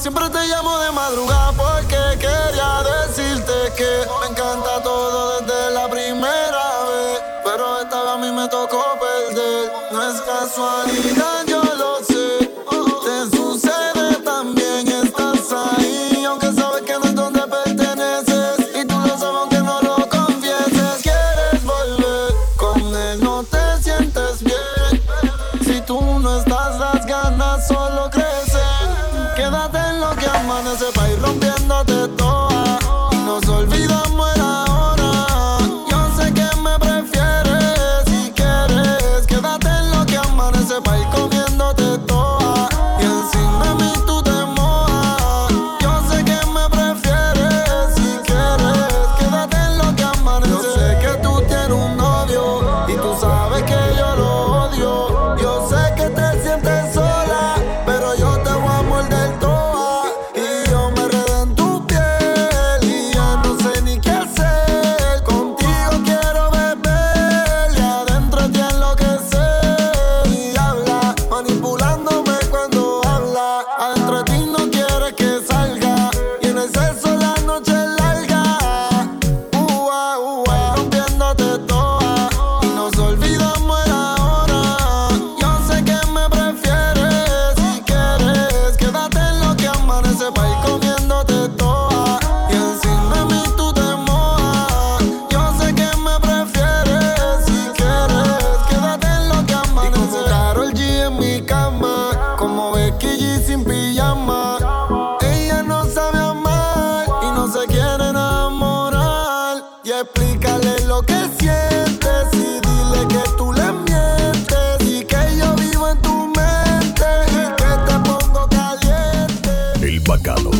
Siempre te llamo de madrugada porque quería decirte que me encanta todo lo que sientes y dile que tú le mientes y que yo vivo en tu mente y que te pongo caliente. El bacano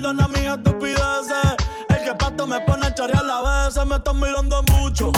Perdona mis estupideces. El que pato me pone a charear la vez. Me están mirando mucho.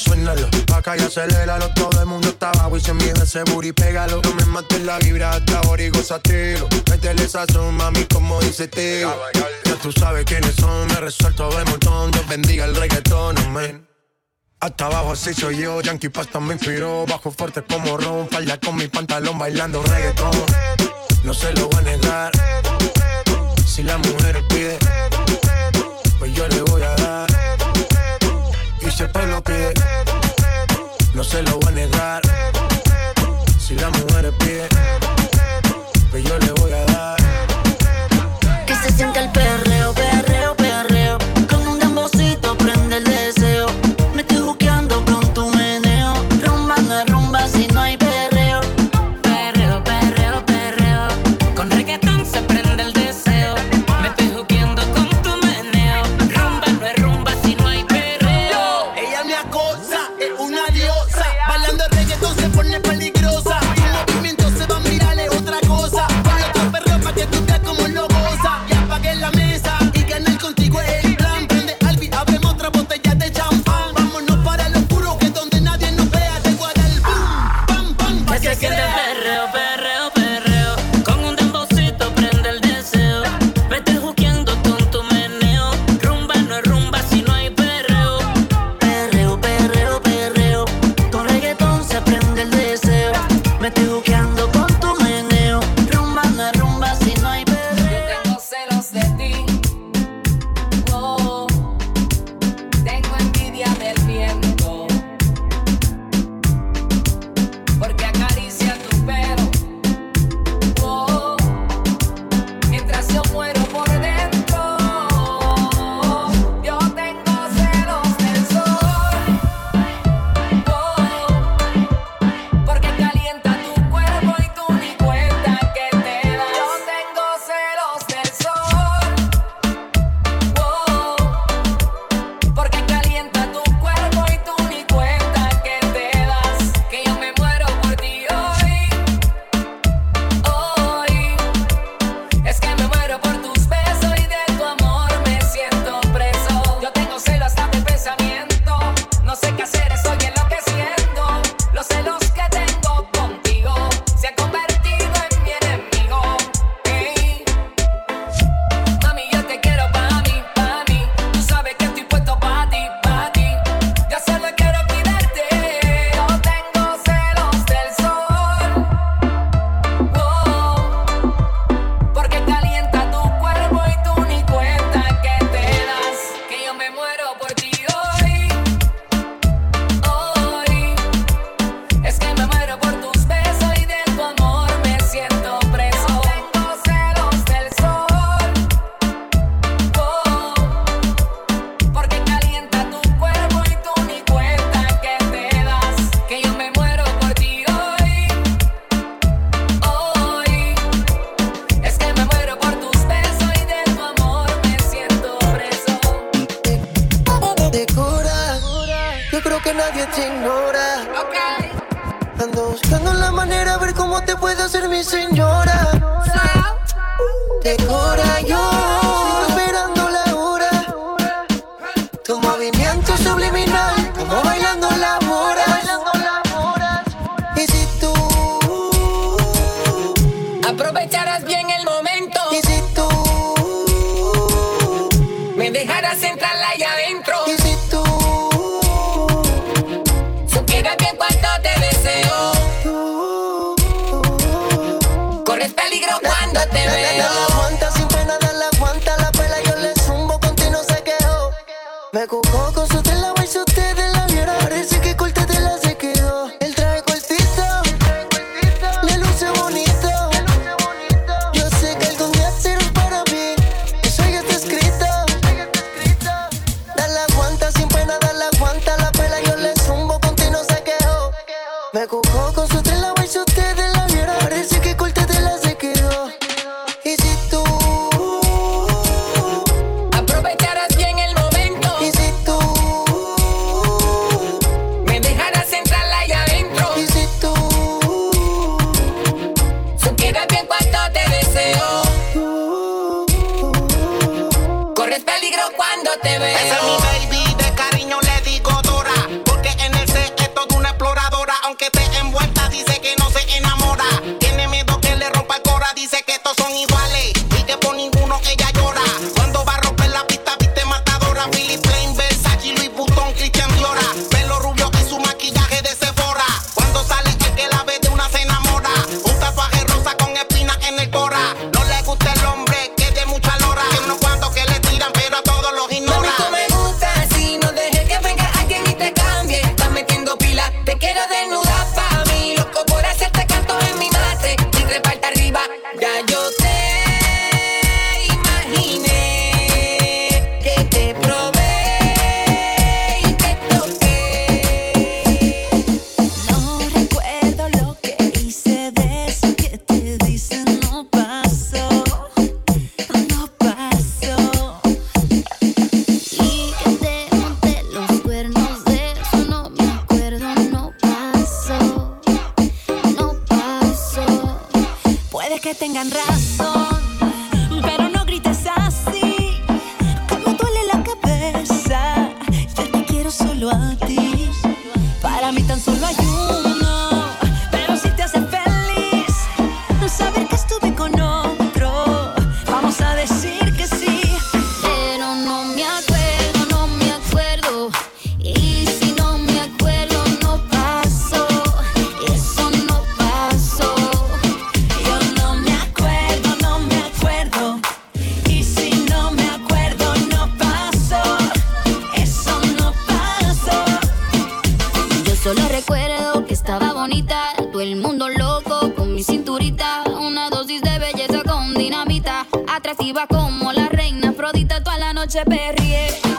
suénalo. Acá y aceléralo, todo el mundo está abajo y se mide ese booty, pégalo. No me mates la vibra hasta ahora y gozatelo. Métele esa mami, como dice tío. Ya tú sabes quiénes son, me resuelto de montón. Dios bendiga el reggaetón, amén. Hasta abajo así soy yo, Yankee Pasta me inspiró Bajo fuerte como Ron, falda con mi pantalón bailando reggaetón No se lo voy a negar Si la mujer pide, pues yo le voy a dar y siempre lo pide. No se lo voy a negar. Si la mujer pide you. activa como la reina. Afrodita toda la noche perrié.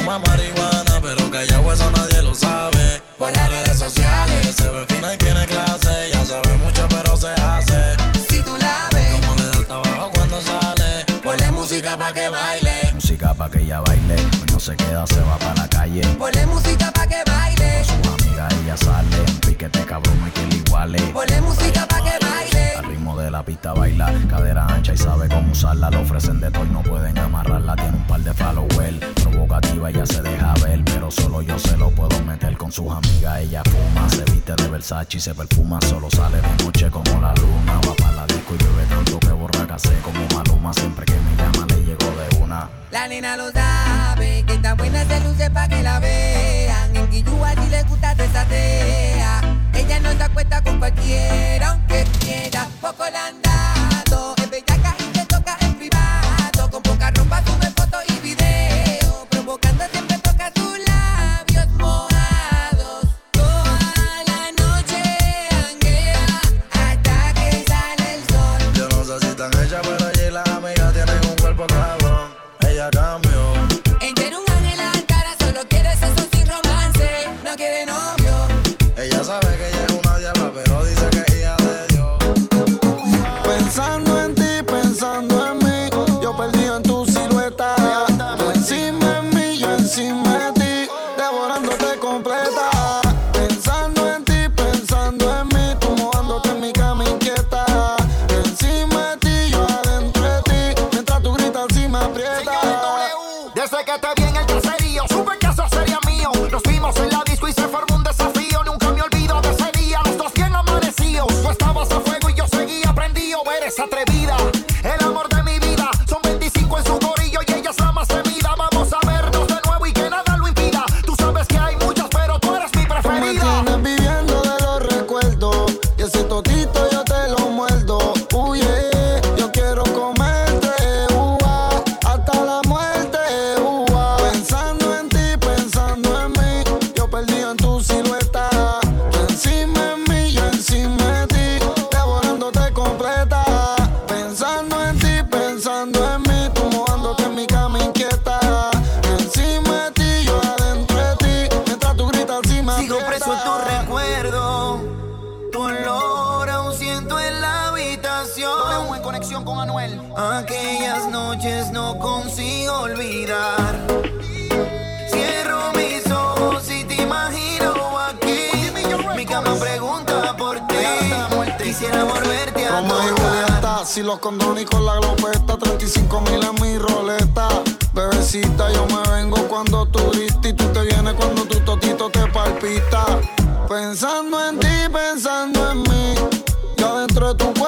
fuma marihuana, pero callado eso nadie lo sabe. Por las redes sociales se ve fina y tiene clase, ya sabe mucho pero se hace. Si tú la ves, como le da el trabajo cuando sale, ponle música pa' que baile. Música pa' que ella baile, no se queda, se va pa' la calle. Ponle música pa' que baile. Con su amiga ella sale, un piquete cabrón y que le iguale. Ponle música la pista baila, cadera ancha y sabe cómo usarla. Lo ofrecen de todo y no pueden amarrarla. Tiene un par de followers, provocativa, ella se deja ver. Pero solo yo se lo puedo meter con sus amigas. Ella fuma, se viste de Versace y se perfuma. Solo sale de noche como la luna. Va para la disco y llueve tanto que borraca sé como maluma. Siempre que me llama le llego de una. La nena lo sabe, que tan buena se luce pa' que la vean. En Quillú allí le gusta desatea. Ella no da cuenta con cualquiera, aunque quiera. Poco la anda Los condones con la glopeta, 35 mil en mi roleta. Bebecita, yo me vengo cuando tú diste y tú te vienes cuando tu totito te palpita. Pensando en ti, pensando en mí, ya dentro de tu